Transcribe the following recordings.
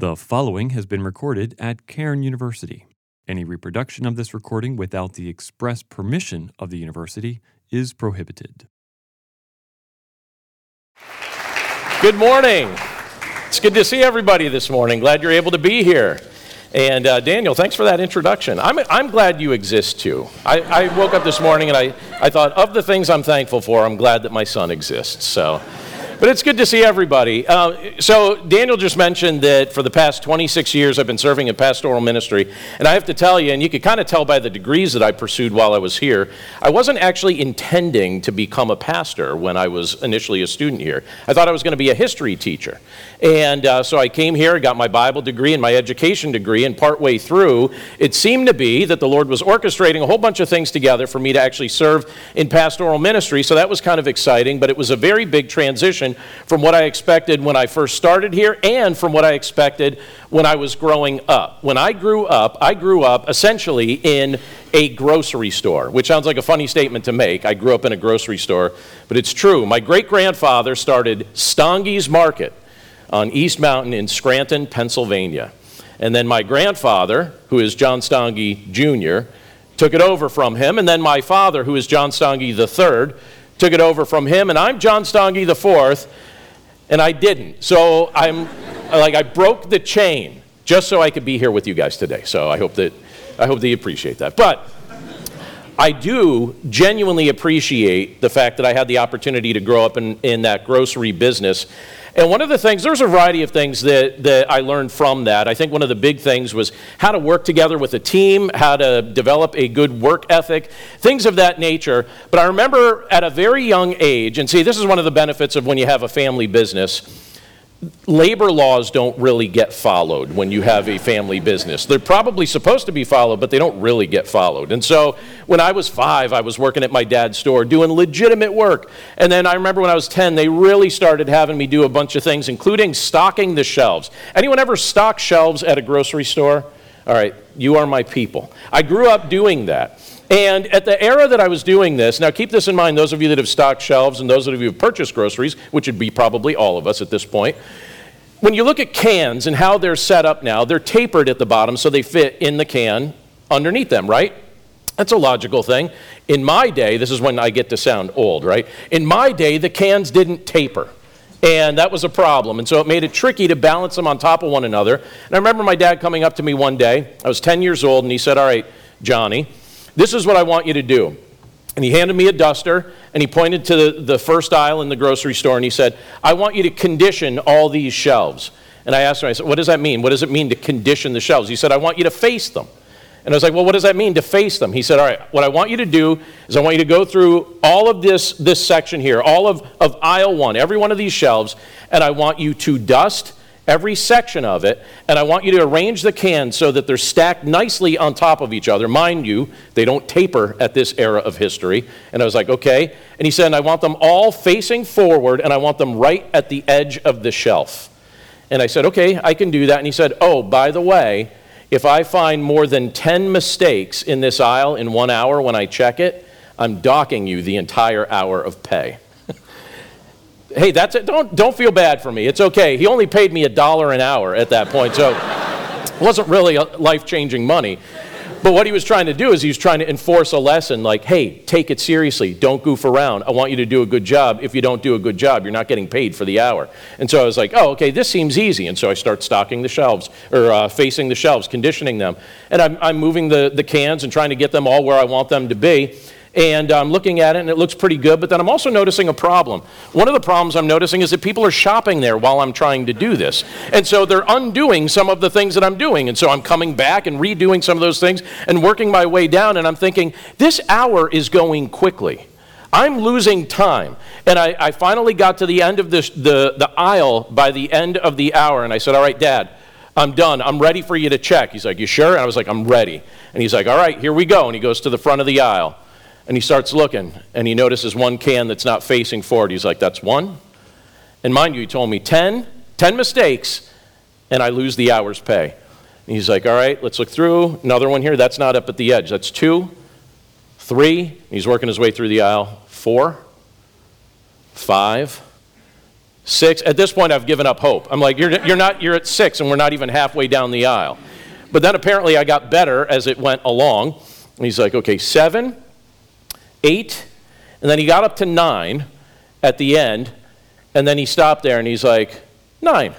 The following has been recorded at Cairn University. Any reproduction of this recording without the express permission of the university is prohibited. Good morning. It's good to see everybody this morning. Glad you're able to be here. And uh, Daniel, thanks for that introduction. I'm, I'm glad you exist too. I, I woke up this morning and I, I thought, of the things I'm thankful for, I'm glad that my son exists. So. But it's good to see everybody. Uh, so, Daniel just mentioned that for the past 26 years I've been serving in pastoral ministry. And I have to tell you, and you could kind of tell by the degrees that I pursued while I was here, I wasn't actually intending to become a pastor when I was initially a student here. I thought I was going to be a history teacher. And uh, so I came here, got my Bible degree and my education degree, and partway through, it seemed to be that the Lord was orchestrating a whole bunch of things together for me to actually serve in pastoral ministry. So that was kind of exciting, but it was a very big transition from what I expected when I first started here and from what I expected when I was growing up. When I grew up, I grew up essentially in a grocery store, which sounds like a funny statement to make. I grew up in a grocery store, but it's true. My great grandfather started Stange's Market on East Mountain in Scranton, Pennsylvania. And then my grandfather, who is John Stange Jr., took it over from him. And then my father, who is John Stange III, took it over from him, and I'm John Stange the fourth, and I didn't. So I'm like I broke the chain just so I could be here with you guys today. So I hope that I hope that you appreciate that. But I do genuinely appreciate the fact that I had the opportunity to grow up in, in that grocery business and one of the things, there's a variety of things that, that I learned from that. I think one of the big things was how to work together with a team, how to develop a good work ethic, things of that nature. But I remember at a very young age, and see, this is one of the benefits of when you have a family business labor laws don't really get followed when you have a family business. They're probably supposed to be followed, but they don't really get followed. And so when I was five, I was working at my dad's store doing legitimate work. And then I remember when I was 10, they really started having me do a bunch of things, including stocking the shelves. Anyone ever stock shelves at a grocery store? All right, you are my people. I grew up doing that. And at the era that I was doing this, now keep this in mind, those of you that have stocked shelves and those of you who have purchased groceries, which would be probably all of us at this point, when you look at cans and how they're set up now, they're tapered at the bottom so they fit in the can underneath them, right? That's a logical thing. In my day, this is when I get to sound old, right? In my day, the cans didn't taper. And that was a problem. And so it made it tricky to balance them on top of one another. And I remember my dad coming up to me one day. I was 10 years old, and he said, All right, Johnny, this is what I want you to do. And he handed me a duster and he pointed to the, the first aisle in the grocery store and he said, I want you to condition all these shelves. And I asked him, I said, What does that mean? What does it mean to condition the shelves? He said, I want you to face them. And I was like, Well, what does that mean to face them? He said, All right, what I want you to do is I want you to go through all of this, this section here, all of, of aisle one, every one of these shelves, and I want you to dust every section of it, and I want you to arrange the cans so that they're stacked nicely on top of each other. Mind you, they don't taper at this era of history. And I was like, okay. And he said, I want them all facing forward, and I want them right at the edge of the shelf. And I said, okay, I can do that. And he said, oh, by the way, if I find more than 10 mistakes in this aisle in one hour when I check it, I'm docking you the entire hour of pay hey, that's it. Don't, don't feel bad for me. It's okay. He only paid me a dollar an hour at that point, so it wasn't really life changing money. But what he was trying to do is he was trying to enforce a lesson like, hey, take it seriously. Don't goof around. I want you to do a good job. If you don't do a good job, you're not getting paid for the hour. And so I was like, oh, okay, this seems easy. And so I start stocking the shelves or uh, facing the shelves, conditioning them. And I'm, I'm moving the, the cans and trying to get them all where I want them to be and I'm looking at it and it looks pretty good, but then I'm also noticing a problem. One of the problems I'm noticing is that people are shopping there while I'm trying to do this. And so they're undoing some of the things that I'm doing. And so I'm coming back and redoing some of those things and working my way down, and I'm thinking, this hour is going quickly. I'm losing time. And I, I finally got to the end of this, the, the aisle by the end of the hour, and I said, All right, Dad. I'm done. I'm ready for you to check. He's like, You sure? And I was like, I'm ready. And he's like, All right, here we go. And he goes to the front of the aisle. And he starts looking, and he notices one can that's not facing forward. He's like, That's one. And mind you, he told me 10, 10 mistakes, and I lose the hour's pay. And he's like, All right, let's look through. Another one here. That's not up at the edge. That's two, three. He's working his way through the aisle. Four, five, Six. At this point, I've given up hope. I'm like, you're, you're, not, you're at six, and we're not even halfway down the aisle. But then apparently I got better as it went along. And he's like, okay, seven, eight, and then he got up to nine at the end, and then he stopped there and he's like, nine.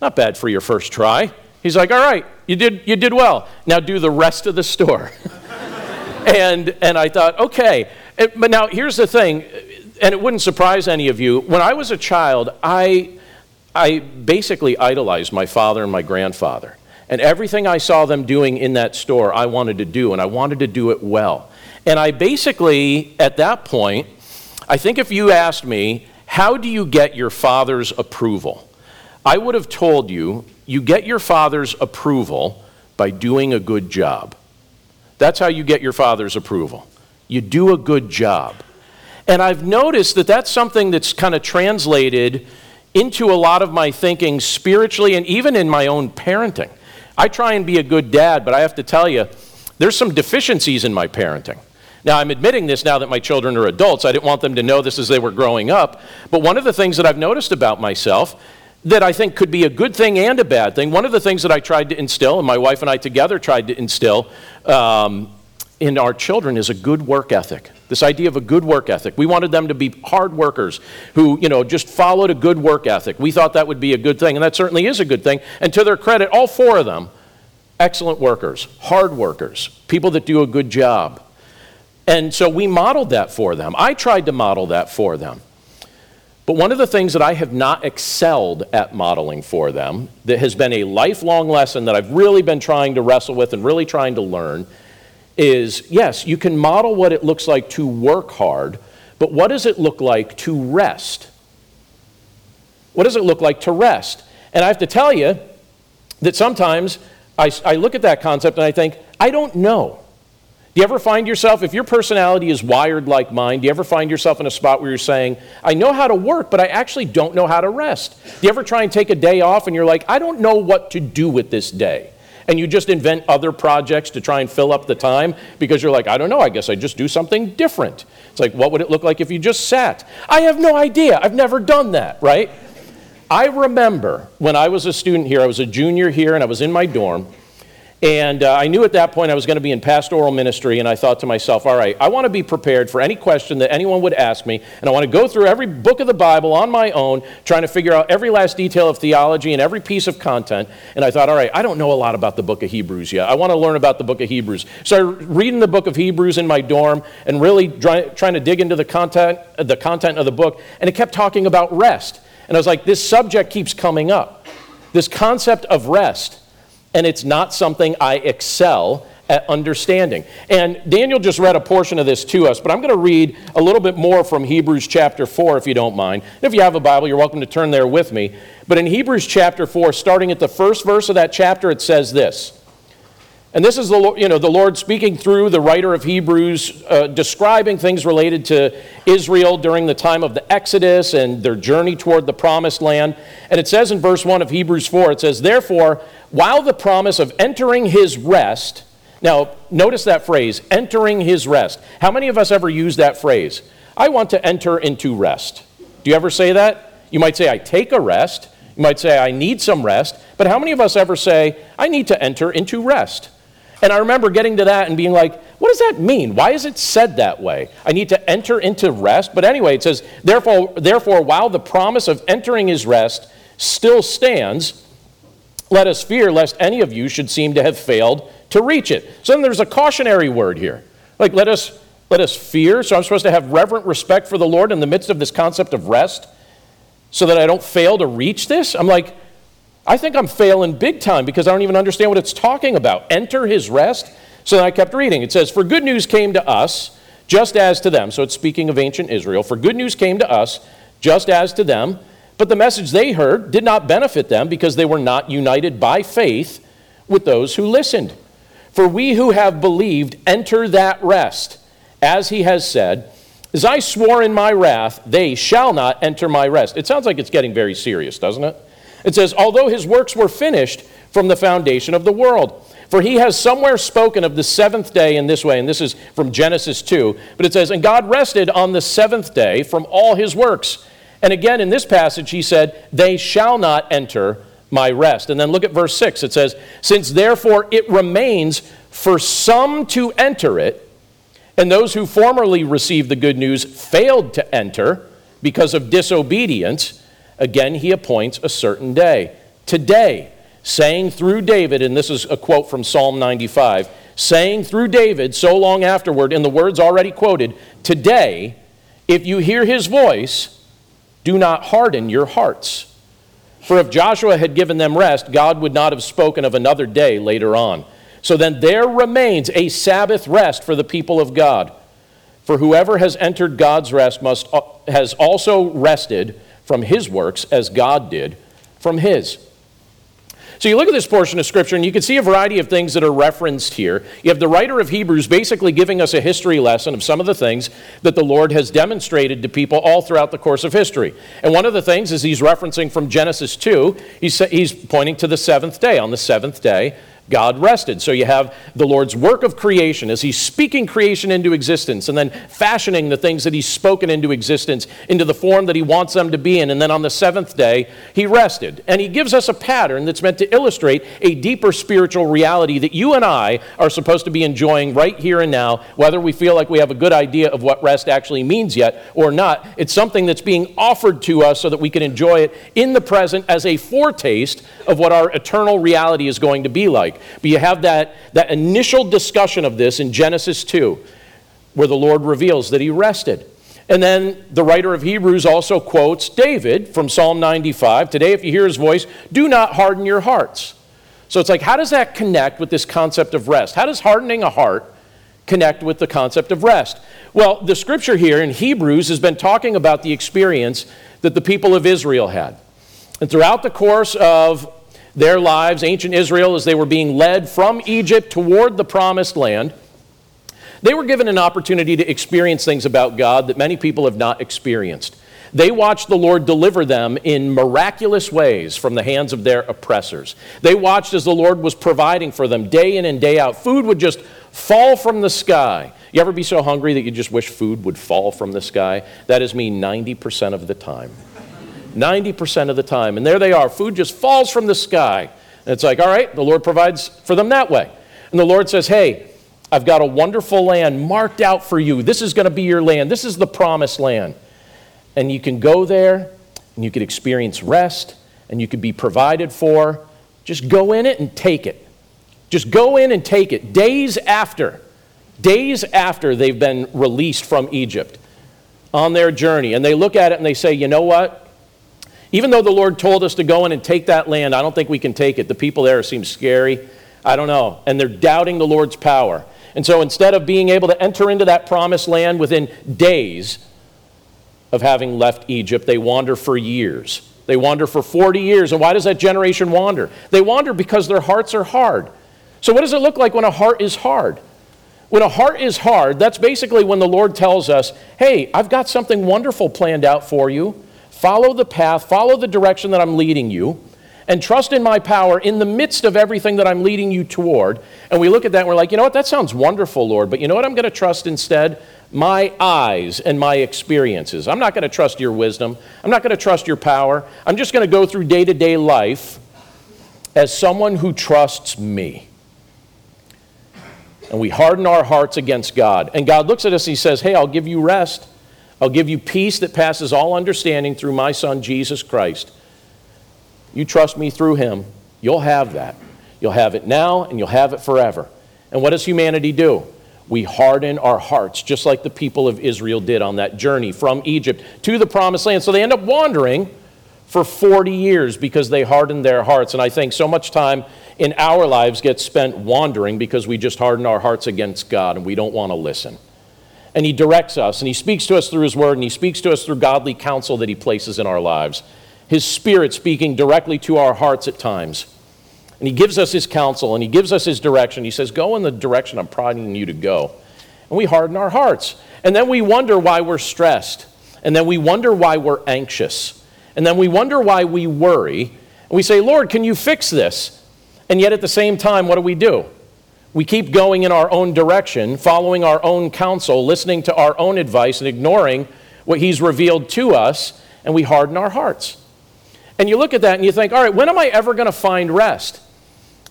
Not bad for your first try. He's like, all right, you did, you did well. Now do the rest of the store. and, and I thought, okay. But now here's the thing, and it wouldn't surprise any of you. When I was a child, I, I basically idolized my father and my grandfather. And everything I saw them doing in that store, I wanted to do, and I wanted to do it well. And I basically, at that point, I think if you asked me, how do you get your father's approval? I would have told you, you get your father's approval by doing a good job. That's how you get your father's approval. You do a good job. And I've noticed that that's something that's kind of translated into a lot of my thinking spiritually and even in my own parenting. I try and be a good dad, but I have to tell you, there's some deficiencies in my parenting. Now, I'm admitting this now that my children are adults. I didn't want them to know this as they were growing up. But one of the things that I've noticed about myself that I think could be a good thing and a bad thing, one of the things that I tried to instill, and my wife and I together tried to instill um, in our children, is a good work ethic. This idea of a good work ethic. We wanted them to be hard workers who, you know, just followed a good work ethic. We thought that would be a good thing, and that certainly is a good thing. And to their credit, all four of them, excellent workers, hard workers, people that do a good job. And so we modeled that for them. I tried to model that for them. But one of the things that I have not excelled at modeling for them, that has been a lifelong lesson that I've really been trying to wrestle with and really trying to learn, is yes, you can model what it looks like to work hard, but what does it look like to rest? What does it look like to rest? And I have to tell you that sometimes I, I look at that concept and I think, I don't know. Do you ever find yourself, if your personality is wired like mine, do you ever find yourself in a spot where you're saying, I know how to work, but I actually don't know how to rest? Do you ever try and take a day off and you're like, I don't know what to do with this day? and you just invent other projects to try and fill up the time because you're like, I don't know, I guess I just do something different. It's like, what would it look like if you just sat? I have no idea. I've never done that, right? I remember when I was a student here, I was a junior here, and I was in my dorm. And uh, I knew at that point I was going to be in pastoral ministry, and I thought to myself, all right, I want to be prepared for any question that anyone would ask me, and I want to go through every book of the Bible on my own, trying to figure out every last detail of theology and every piece of content. And I thought, all right, I don't know a lot about the book of Hebrews yet. I want to learn about the book of Hebrews. So I reading the book of Hebrews in my dorm and really try, trying to dig into the content, the content of the book, and it kept talking about rest. And I was like, this subject keeps coming up. This concept of rest and it's not something I excel at understanding. And Daniel just read a portion of this to us, but I'm going to read a little bit more from Hebrews chapter 4, if you don't mind. And if you have a Bible, you're welcome to turn there with me. But in Hebrews chapter 4, starting at the first verse of that chapter, it says this. And this is the, you know, the Lord speaking through the writer of Hebrews, uh, describing things related to Israel during the time of the Exodus and their journey toward the promised land. And it says in verse 1 of Hebrews 4, it says, Therefore, while the promise of entering his rest, now notice that phrase, entering his rest. How many of us ever use that phrase? I want to enter into rest. Do you ever say that? You might say, I take a rest. You might say, I need some rest. But how many of us ever say, I need to enter into rest? And I remember getting to that and being like, what does that mean? Why is it said that way? I need to enter into rest. But anyway, it says, therefore, therefore while the promise of entering his rest still stands, let us fear lest any of you should seem to have failed to reach it. So then there's a cautionary word here. Like, let us, let us fear. So I'm supposed to have reverent respect for the Lord in the midst of this concept of rest so that I don't fail to reach this? I'm like, I think I'm failing big time because I don't even understand what it's talking about. Enter his rest. So I kept reading. It says, For good news came to us, just as to them. So it's speaking of ancient Israel. For good news came to us, just as to them. But the message they heard did not benefit them because they were not united by faith with those who listened. For we who have believed enter that rest, as he has said, As I swore in my wrath, they shall not enter my rest. It sounds like it's getting very serious, doesn't it? It says, Although his works were finished from the foundation of the world. For he has somewhere spoken of the seventh day in this way, and this is from Genesis 2. But it says, And God rested on the seventh day from all his works And again, in this passage, he said, They shall not enter my rest. And then look at verse 6. It says, Since therefore it remains for some to enter it, and those who formerly received the good news failed to enter because of disobedience, again he appoints a certain day. Today, saying through David, and this is a quote from Psalm 95, saying through David so long afterward, in the words already quoted, Today, if you hear his voice, do not harden your hearts. For if Joshua had given them rest, God would not have spoken of another day later on. So then there remains a Sabbath rest for the people of God. For whoever has entered God's rest must, uh, has also rested from his works as God did from his. So you look at this portion of Scripture and you can see a variety of things that are referenced here. You have the writer of Hebrews basically giving us a history lesson of some of the things that the Lord has demonstrated to people all throughout the course of history. And one of the things is he's referencing from Genesis 2, he's, he's pointing to the seventh day. On the seventh day, God rested. So you have the Lord's work of creation as He's speaking creation into existence and then fashioning the things that He's spoken into existence into the form that He wants them to be in. And then on the seventh day, He rested. And He gives us a pattern that's meant to illustrate a deeper spiritual reality that you and I are supposed to be enjoying right here and now, whether we feel like we have a good idea of what rest actually means yet or not. It's something that's being offered to us so that we can enjoy it in the present as a foretaste of what our eternal reality is going to be like. But you have that, that initial discussion of this in Genesis 2, where the Lord reveals that he rested. And then the writer of Hebrews also quotes David from Psalm 95 Today, if you hear his voice, do not harden your hearts. So it's like, how does that connect with this concept of rest? How does hardening a heart connect with the concept of rest? Well, the scripture here in Hebrews has been talking about the experience that the people of Israel had. And throughout the course of their lives, ancient Israel, as they were being led from Egypt toward the promised land, they were given an opportunity to experience things about God that many people have not experienced. They watched the Lord deliver them in miraculous ways from the hands of their oppressors. They watched as the Lord was providing for them day in and day out. Food would just fall from the sky. You ever be so hungry that you just wish food would fall from the sky? That is me 90% of the time. 90% of the time. And there they are. Food just falls from the sky. And it's like, all right, the Lord provides for them that way. And the Lord says, hey, I've got a wonderful land marked out for you. This is going to be your land. This is the promised land. And you can go there and you can experience rest and you can be provided for. Just go in it and take it. Just go in and take it. Days after, days after they've been released from Egypt on their journey, and they look at it and they say, you know what? Even though the Lord told us to go in and take that land, I don't think we can take it. The people there seem scary. I don't know. And they're doubting the Lord's power. And so instead of being able to enter into that promised land within days of having left Egypt, they wander for years. They wander for 40 years. And why does that generation wander? They wander because their hearts are hard. So, what does it look like when a heart is hard? When a heart is hard, that's basically when the Lord tells us, hey, I've got something wonderful planned out for you. Follow the path, follow the direction that I'm leading you, and trust in my power in the midst of everything that I'm leading you toward. And we look at that and we're like, you know what, that sounds wonderful, Lord, but you know what I'm going to trust instead? My eyes and my experiences. I'm not going to trust your wisdom. I'm not going to trust your power. I'm just going to go through day to day life as someone who trusts me. And we harden our hearts against God. And God looks at us and He says, Hey, I'll give you rest. I'll give you peace that passes all understanding through my Son, Jesus Christ. You trust me through him, you'll have that. You'll have it now and you'll have it forever. And what does humanity do? We harden our hearts, just like the people of Israel did on that journey from Egypt to the promised land. So they end up wandering for 40 years because they hardened their hearts. And I think so much time in our lives gets spent wandering because we just harden our hearts against God and we don't want to listen and He directs us, and He speaks to us through His Word, and He speaks to us through godly counsel that He places in our lives. His Spirit speaking directly to our hearts at times. And He gives us His counsel, and He gives us His direction. He says, Go in the direction I'm prodding you to go. And we harden our hearts. And then we wonder why we're stressed. And then we wonder why we're anxious. And then we wonder why we worry. And we say, Lord, can you fix this? And yet at the same time, what do we do? We keep going in our own direction, following our own counsel, listening to our own advice, and ignoring what He's revealed to us. and we harden our hearts. And you look at that and you think, all right, when am I ever going to find rest?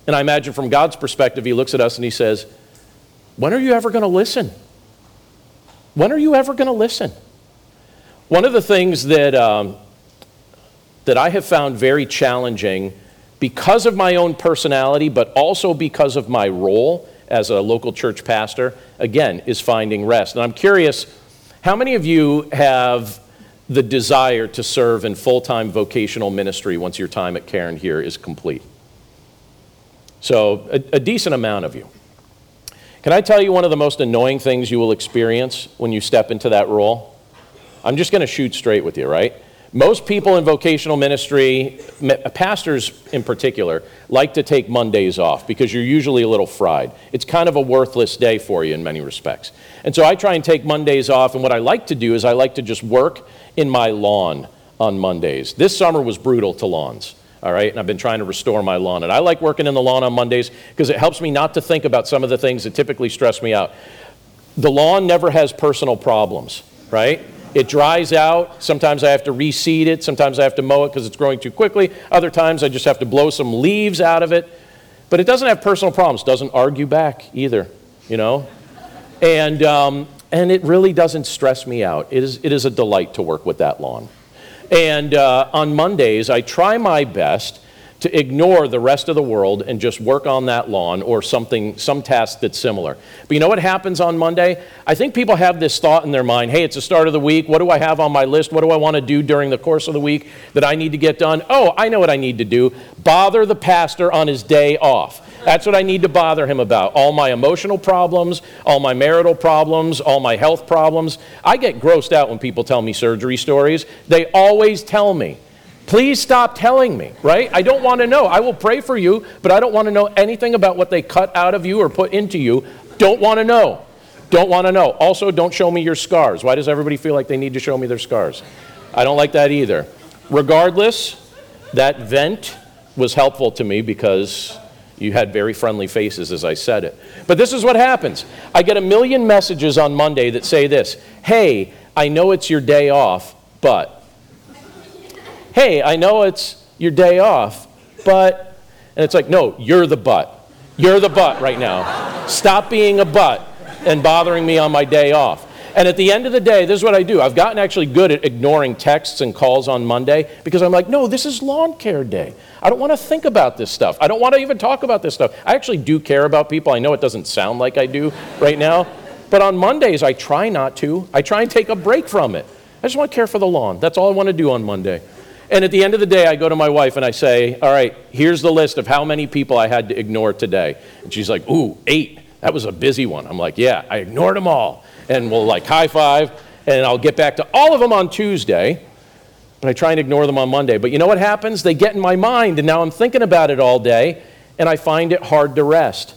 And I imagine from God's perspective, He looks at us and He says, when are you ever going to listen? When are you ever going to listen? One of the things that, um, that I have found very challenging because of my own personality, but also because of my role as a local church pastor, again, is finding rest. And I'm curious how many of you have the desire to serve in full time vocational ministry once your time at Cairn here is complete? So, a, a, decent amount of you. Can I tell you one of the most annoying things you will experience when you step into that role? I'm just going to shoot straight with you, right? Most people in vocational ministry, pastors in particular, like to take Mondays off because you're usually a little fried. It's kind of a worthless day for you in many respects. And so I try and take Mondays off, and what I like to do is I like to just work in my lawn on Mondays. This summer was brutal to lawns. All right, and I've been trying to restore my lawn. And I like working in the lawn on Mondays because it helps me not to think about some of the things that typically stress me out. The lawn never has personal problems, right? It dries out. Sometimes I have to reseed it. Sometimes I have to mow it because it's growing too quickly. Other times I just have to blow some leaves out of it. But it doesn't have personal problems. Doesn't argue back either, you know. And um, and it really doesn't stress me out. It is it is a delight to work with that lawn. And uh, on Mondays I try my best to ignore the rest of the world and just work on that lawn or something, some task that's similar. But you know what happens on Monday? I think people have this thought in their mind hey, it's the start of the week. What do I have on my list? What do I want to do during the course of the week that I need to get done? Oh, I know what I need to do. Bother the pastor on his day off. That's what I need to bother him about. All my emotional problems, all my marital problems, all my health problems. I get grossed out when people tell me surgery stories. They always tell me Please stop telling me, right? I don't want to know. I will pray for you, but I don't want to know anything about what they cut out of you or put into you. Don't want to know. Don't want to know. Also, don't show me your scars. Why does everybody feel like they need to show me their scars? I don't like that either. Regardless, that vent was helpful to me because you had very friendly faces as I said it. But this is what happens I get a million messages on Monday that say this Hey, I know it's your day off, but hey, I know it's your day off, but, and it's like, no, you're the butt. You're the butt right now. Stop being a butt and bothering me on my day off. And at the end of the day, this is what I do. I've gotten actually good at ignoring texts and calls on Monday because I'm like, no, this is lawn care day. I don't want to think about this stuff. I don't want to even talk about this stuff. I actually do care about people. I know it doesn't sound like I do right now. But on Mondays, I try not to. I try and take a break from it. I just want to care for the lawn. That's all I want to do on Monday. And at the end of the day, I go to my wife and I say, All right, here's the list of how many people I had to ignore today. And she's like, Ooh, eight. That was a busy one. I'm like, Yeah, I ignored them all. And we'll like high five, and I'll get back to all of them on Tuesday. But I try and ignore them on Monday. But you know what happens? They get in my mind, and now I'm thinking about it all day, and I find it hard to rest.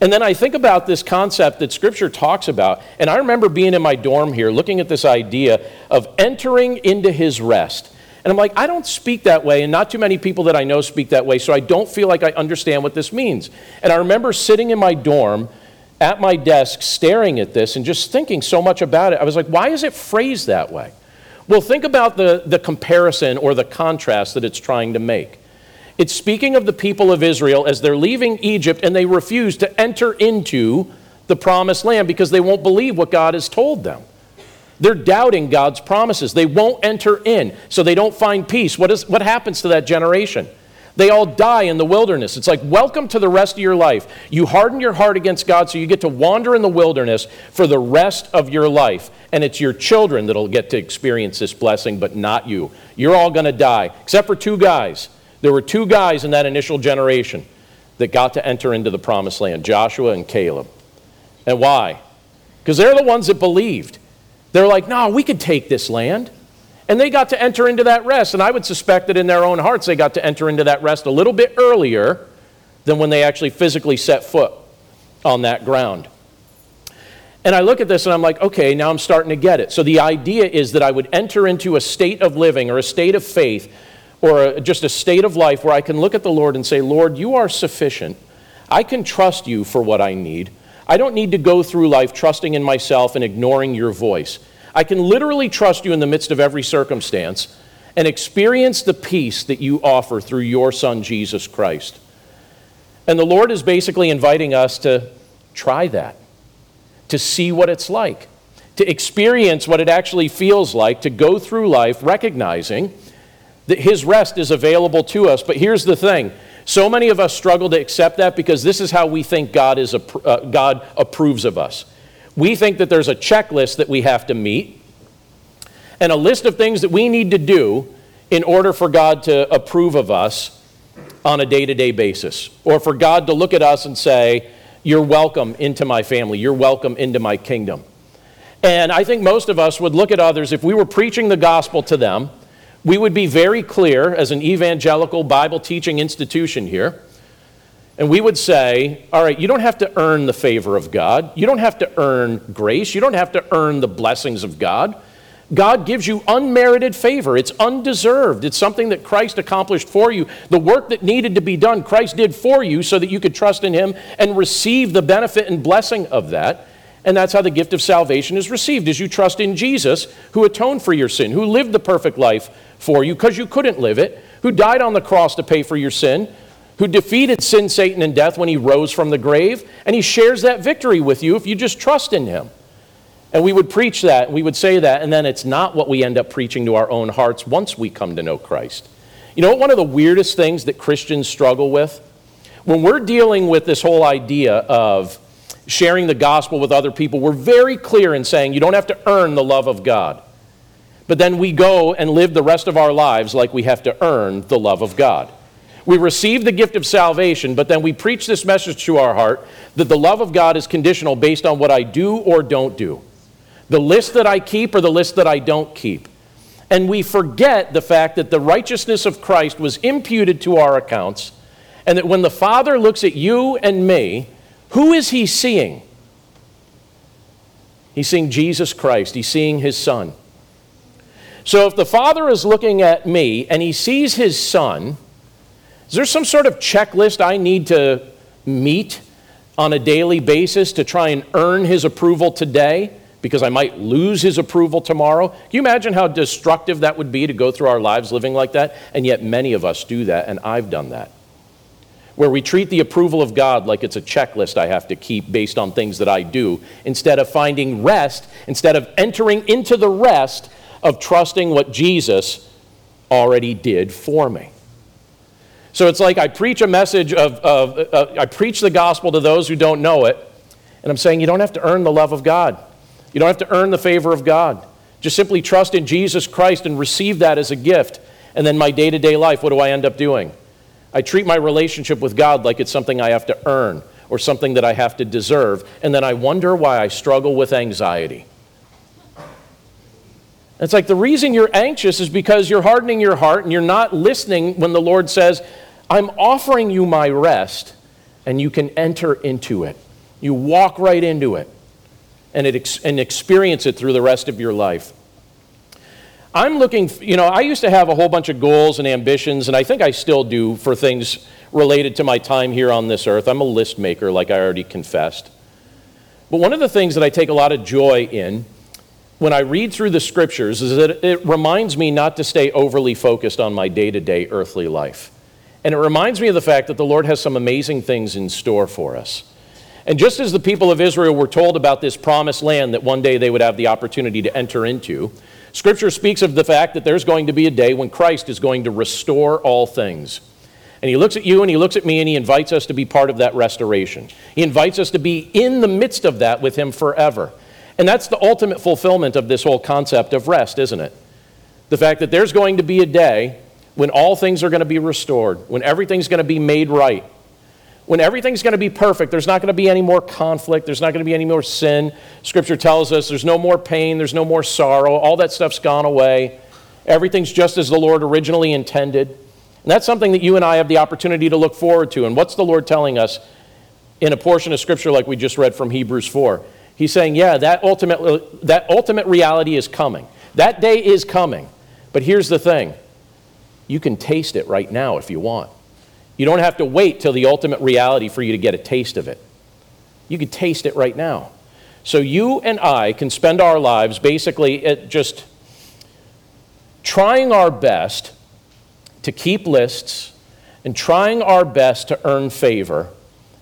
And then I think about this concept that Scripture talks about. And I remember being in my dorm here looking at this idea of entering into his rest. And I'm like, I don't speak that way, and not too many people that I know speak that way, so I don't feel like I understand what this means. And I remember sitting in my dorm at my desk staring at this and just thinking so much about it. I was like, why is it phrased that way? Well, think about the, the comparison or the contrast that it's trying to make. It's speaking of the people of Israel as they're leaving Egypt and they refuse to enter into the promised land because they won't believe what God has told them. They're doubting God's promises. They won't enter in, so they don't find peace. What, is, what happens to that generation? They all die in the wilderness. It's like, welcome to the rest of your life. You harden your heart against God, so you get to wander in the wilderness for the rest of your life. And it's your children that'll get to experience this blessing, but not you. You're all going to die, except for two guys. There were two guys in that initial generation that got to enter into the promised land Joshua and Caleb. And why? Because they're the ones that believed. They're like, no, we could take this land. And they got to enter into that rest. And I would suspect that in their own hearts, they got to enter into that rest a little bit earlier than when they actually physically set foot on that ground. And I look at this and I'm like, okay, now I'm starting to get it. So the idea is that I would enter into a state of living or a state of faith or a, just a state of life where I can look at the Lord and say, Lord, you are sufficient. I can trust you for what I need. I don't need to go through life trusting in myself and ignoring your voice. I can literally trust you in the midst of every circumstance and experience the peace that you offer through your Son, Jesus Christ. And the Lord is basically inviting us to try that, to see what it's like, to experience what it actually feels like to go through life recognizing that His rest is available to us. But here's the thing so many of us struggle to accept that because this is how we think God, is, uh, God approves of us. We think that there's a checklist that we have to meet and a list of things that we need to do in order for God to approve of us on a day to day basis, or for God to look at us and say, You're welcome into my family, you're welcome into my kingdom. And I think most of us would look at others, if we were preaching the gospel to them, we would be very clear as an evangelical Bible teaching institution here. And we would say, all right, you don't have to earn the favor of God. You don't have to earn grace. You don't have to earn the blessings of God. God gives you unmerited favor. It's undeserved. It's something that Christ accomplished for you. The work that needed to be done, Christ did for you so that you could trust in Him and receive the benefit and blessing of that. And that's how the gift of salvation is received, as you trust in Jesus, who atoned for your sin, who lived the perfect life for you because you couldn't live it, who died on the cross to pay for your sin, who defeated sin, Satan, and death when he rose from the grave, and he shares that victory with you if you just trust in him. And we would preach that, we would say that, and then it's not what we end up preaching to our own hearts once we come to know Christ. You know one of the weirdest things that Christians struggle with? When we're dealing with this whole idea of sharing the gospel with other people, we're very clear in saying you don't have to earn the love of God. But then we go and live the rest of our lives like we have to earn the love of God. We receive the gift of salvation, but then we preach this message to our heart that the love of God is conditional based on what I do or don't do. The list that I keep or the list that I don't keep. And we forget the fact that the righteousness of Christ was imputed to our accounts, and that when the Father looks at you and me, who is he seeing? He's seeing Jesus Christ, he's seeing his Son. So if the Father is looking at me and he sees his Son, is there some sort of checklist I need to meet on a daily basis to try and earn his approval today? Because I might lose his approval tomorrow. Can you imagine how destructive that would be to go through our lives living like that? And yet, many of us do that, and I've done that. Where we treat the approval of God like it's a checklist I have to keep based on things that I do, instead of finding rest, instead of entering into the rest of trusting what Jesus already did for me. So it's like I preach a message of, of uh, I preach the gospel to those who don't know it, and I'm saying you don't have to earn the love of God. You don't have to earn the favor of God. Just simply trust in Jesus Christ and receive that as a gift. And then my day to day life, what do I end up doing? I treat my relationship with God like it's something I have to earn or something that I have to deserve. And then I wonder why I struggle with anxiety. It's like the reason you're anxious is because you're hardening your heart and you're not listening when the Lord says, I'm offering you my rest, and you can enter into it. You walk right into it and, it ex- and experience it through the rest of your life. I'm looking, you know, I used to have a whole bunch of goals and ambitions, and I think I still do for things related to my time here on this earth. I'm a list maker, like I already confessed. But one of the things that I take a lot of joy in when I read through the scriptures is that it reminds me not to stay overly focused on my day to day earthly life. And it reminds me of the fact that the Lord has some amazing things in store for us. And just as the people of Israel were told about this promised land that one day they would have the opportunity to enter into, Scripture speaks of the fact that there's going to be a day when Christ is going to restore all things. And he looks at you and he looks at me and he invites us to be part of that restoration. He invites us to be in the midst of that with him forever. And that's the ultimate fulfillment of this whole concept of rest, isn't it? The fact that there's going to be a day when all things are going to be restored, when everything's going to be made right, when everything's going to be perfect. There's not going to be any more conflict, there's not going to be any more sin. Scripture tells us there's no more pain, there's no more sorrow, all that stuff's gone away. Everything's just as the Lord originally intended. And that's something that you and I have the opportunity to look forward to. And what's the Lord telling us in a portion of Scripture like we just read from Hebrews 4? He's saying, yeah, that ultimate, that ultimate reality is coming. That day is coming. But here's the thing you can taste it right now if you want. You don't have to wait till the ultimate reality for you to get a taste of it. You can taste it right now. So you and I can spend our lives basically uh, just trying our best to keep lists and trying our best to earn favor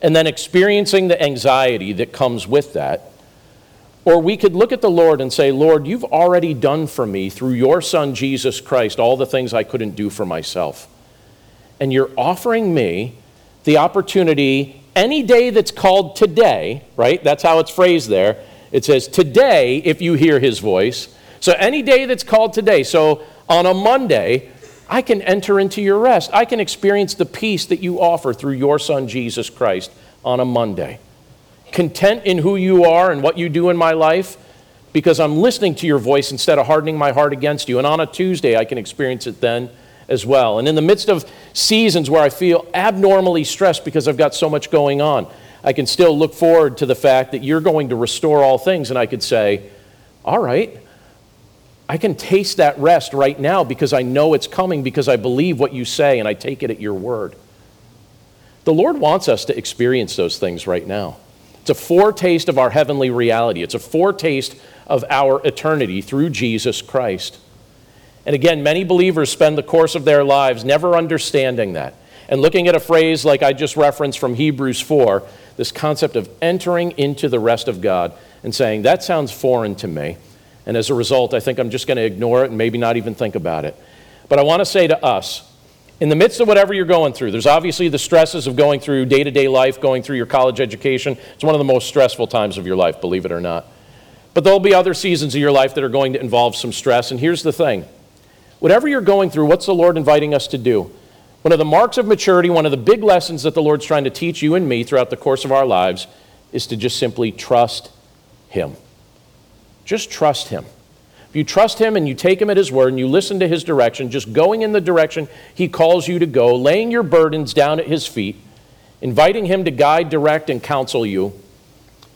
and then experiencing the anxiety that comes with that. Or we could look at the Lord and say, Lord, you've already done for me through your Son, Jesus Christ, all the things I couldn't do for myself. And you're offering me the opportunity any day that's called today, right? That's how it's phrased there. It says, today, if you hear his voice. So any day that's called today. So on a Monday, I can enter into your rest. I can experience the peace that you offer through your Son, Jesus Christ, on a Monday. Content in who you are and what you do in my life because I'm listening to your voice instead of hardening my heart against you. And on a Tuesday, I can experience it then as well. And in the midst of seasons where I feel abnormally stressed because I've got so much going on, I can still look forward to the fact that you're going to restore all things. And I could say, All right, I can taste that rest right now because I know it's coming because I believe what you say and I take it at your word. The Lord wants us to experience those things right now. It's a foretaste of our heavenly reality, it's a foretaste of our eternity through Jesus Christ. And again, many believers spend the course of their lives never understanding that. And looking at a phrase like I just referenced from Hebrews 4, this concept of entering into the rest of God and saying, that sounds foreign to me. And as a result, I think I'm just going to ignore it and maybe not even think about it. But I want to say to us, in the midst of whatever you're going through, there's obviously the stresses of going through day to day life, going through your college education. It's one of the most stressful times of your life, believe it or not. But there'll be other seasons of your life that are going to involve some stress. And here's the thing whatever you're going through, what's the Lord inviting us to do? One of the marks of maturity, one of the big lessons that the Lord's trying to teach you and me throughout the course of our lives is to just simply trust Him. Just trust Him. If you trust Him and you take Him at His word and you listen to His direction, just going in the direction He calls you to go, laying your burdens down at His feet, inviting Him to guide, direct, and counsel you,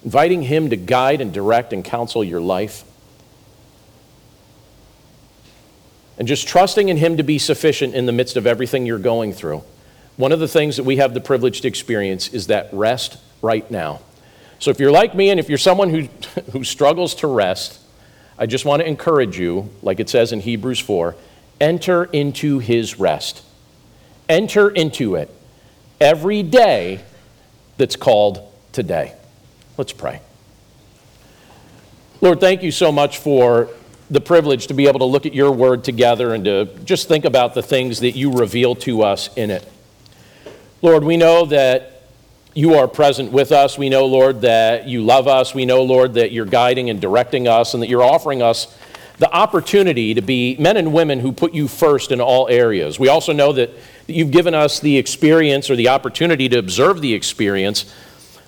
inviting Him to guide and direct and counsel your life, and just trusting in Him to be sufficient in the midst of everything you're going through. One of the things that we have the privilege to experience is that rest right now. So if you're like me and if you're someone who, who struggles to rest, I just want to encourage you, like it says in Hebrews 4, enter into his rest. Enter into it every day that's called today. Let's pray. Lord, thank you so much for the privilege to be able to look at your word together and to just think about the things that you reveal to us in it. Lord, we know that you are present with us. We know, Lord, that you love us. We know, Lord, that you're guiding and directing us and that you're offering us the opportunity to be men and women who put you first in all areas. We also know that you've given us the experience or the opportunity to observe the experience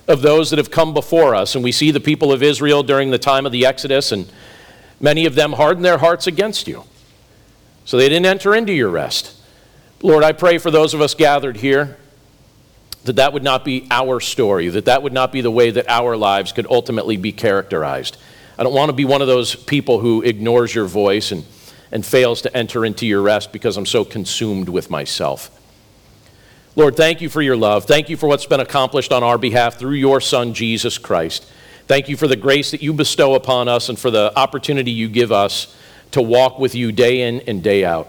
of those that have come before us. And we see the people of Israel during the time of the Exodus, and many of them hardened their hearts against you. So they didn't enter into your rest. Lord, I pray for those of us gathered here that that would not be our story, that that would not be the way that our lives could ultimately be characterized. I don't want to be one of those people who ignores your voice and, and fails to enter into your rest because I'm so consumed with myself. Lord, thank you for your love. Thank you for what's been accomplished on our behalf through your Son, Jesus Christ. Thank you for the grace that you bestow upon us and for the opportunity you give us to walk with you day in and day out.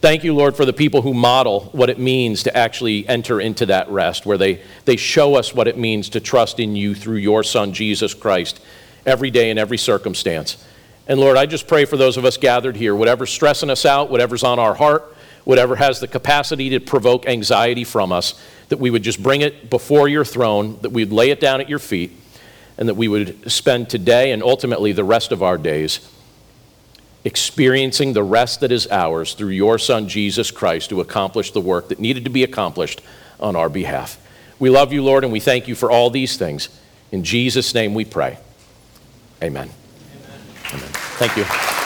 Thank you, Lord, for the people who model what it means to actually enter into that rest, where they, they show us what it means to trust in you through your Son, Jesus Christ, every day in every circumstance. And Lord, I just pray for those of us gathered here, whatever's stressing us out, whatever's on our heart, whatever has the capacity to provoke anxiety from us, that we would just bring it before your throne, that we'd lay it down at your feet, and that we would spend today and ultimately the rest of our days experiencing the rest that is ours through your Son, Jesus Christ, to accomplish the work that needed to be accomplished on our behalf. We love you, Lord, and we thank you for all these things. In Jesus' name we pray. Amen. Amen. Amen. Thank you.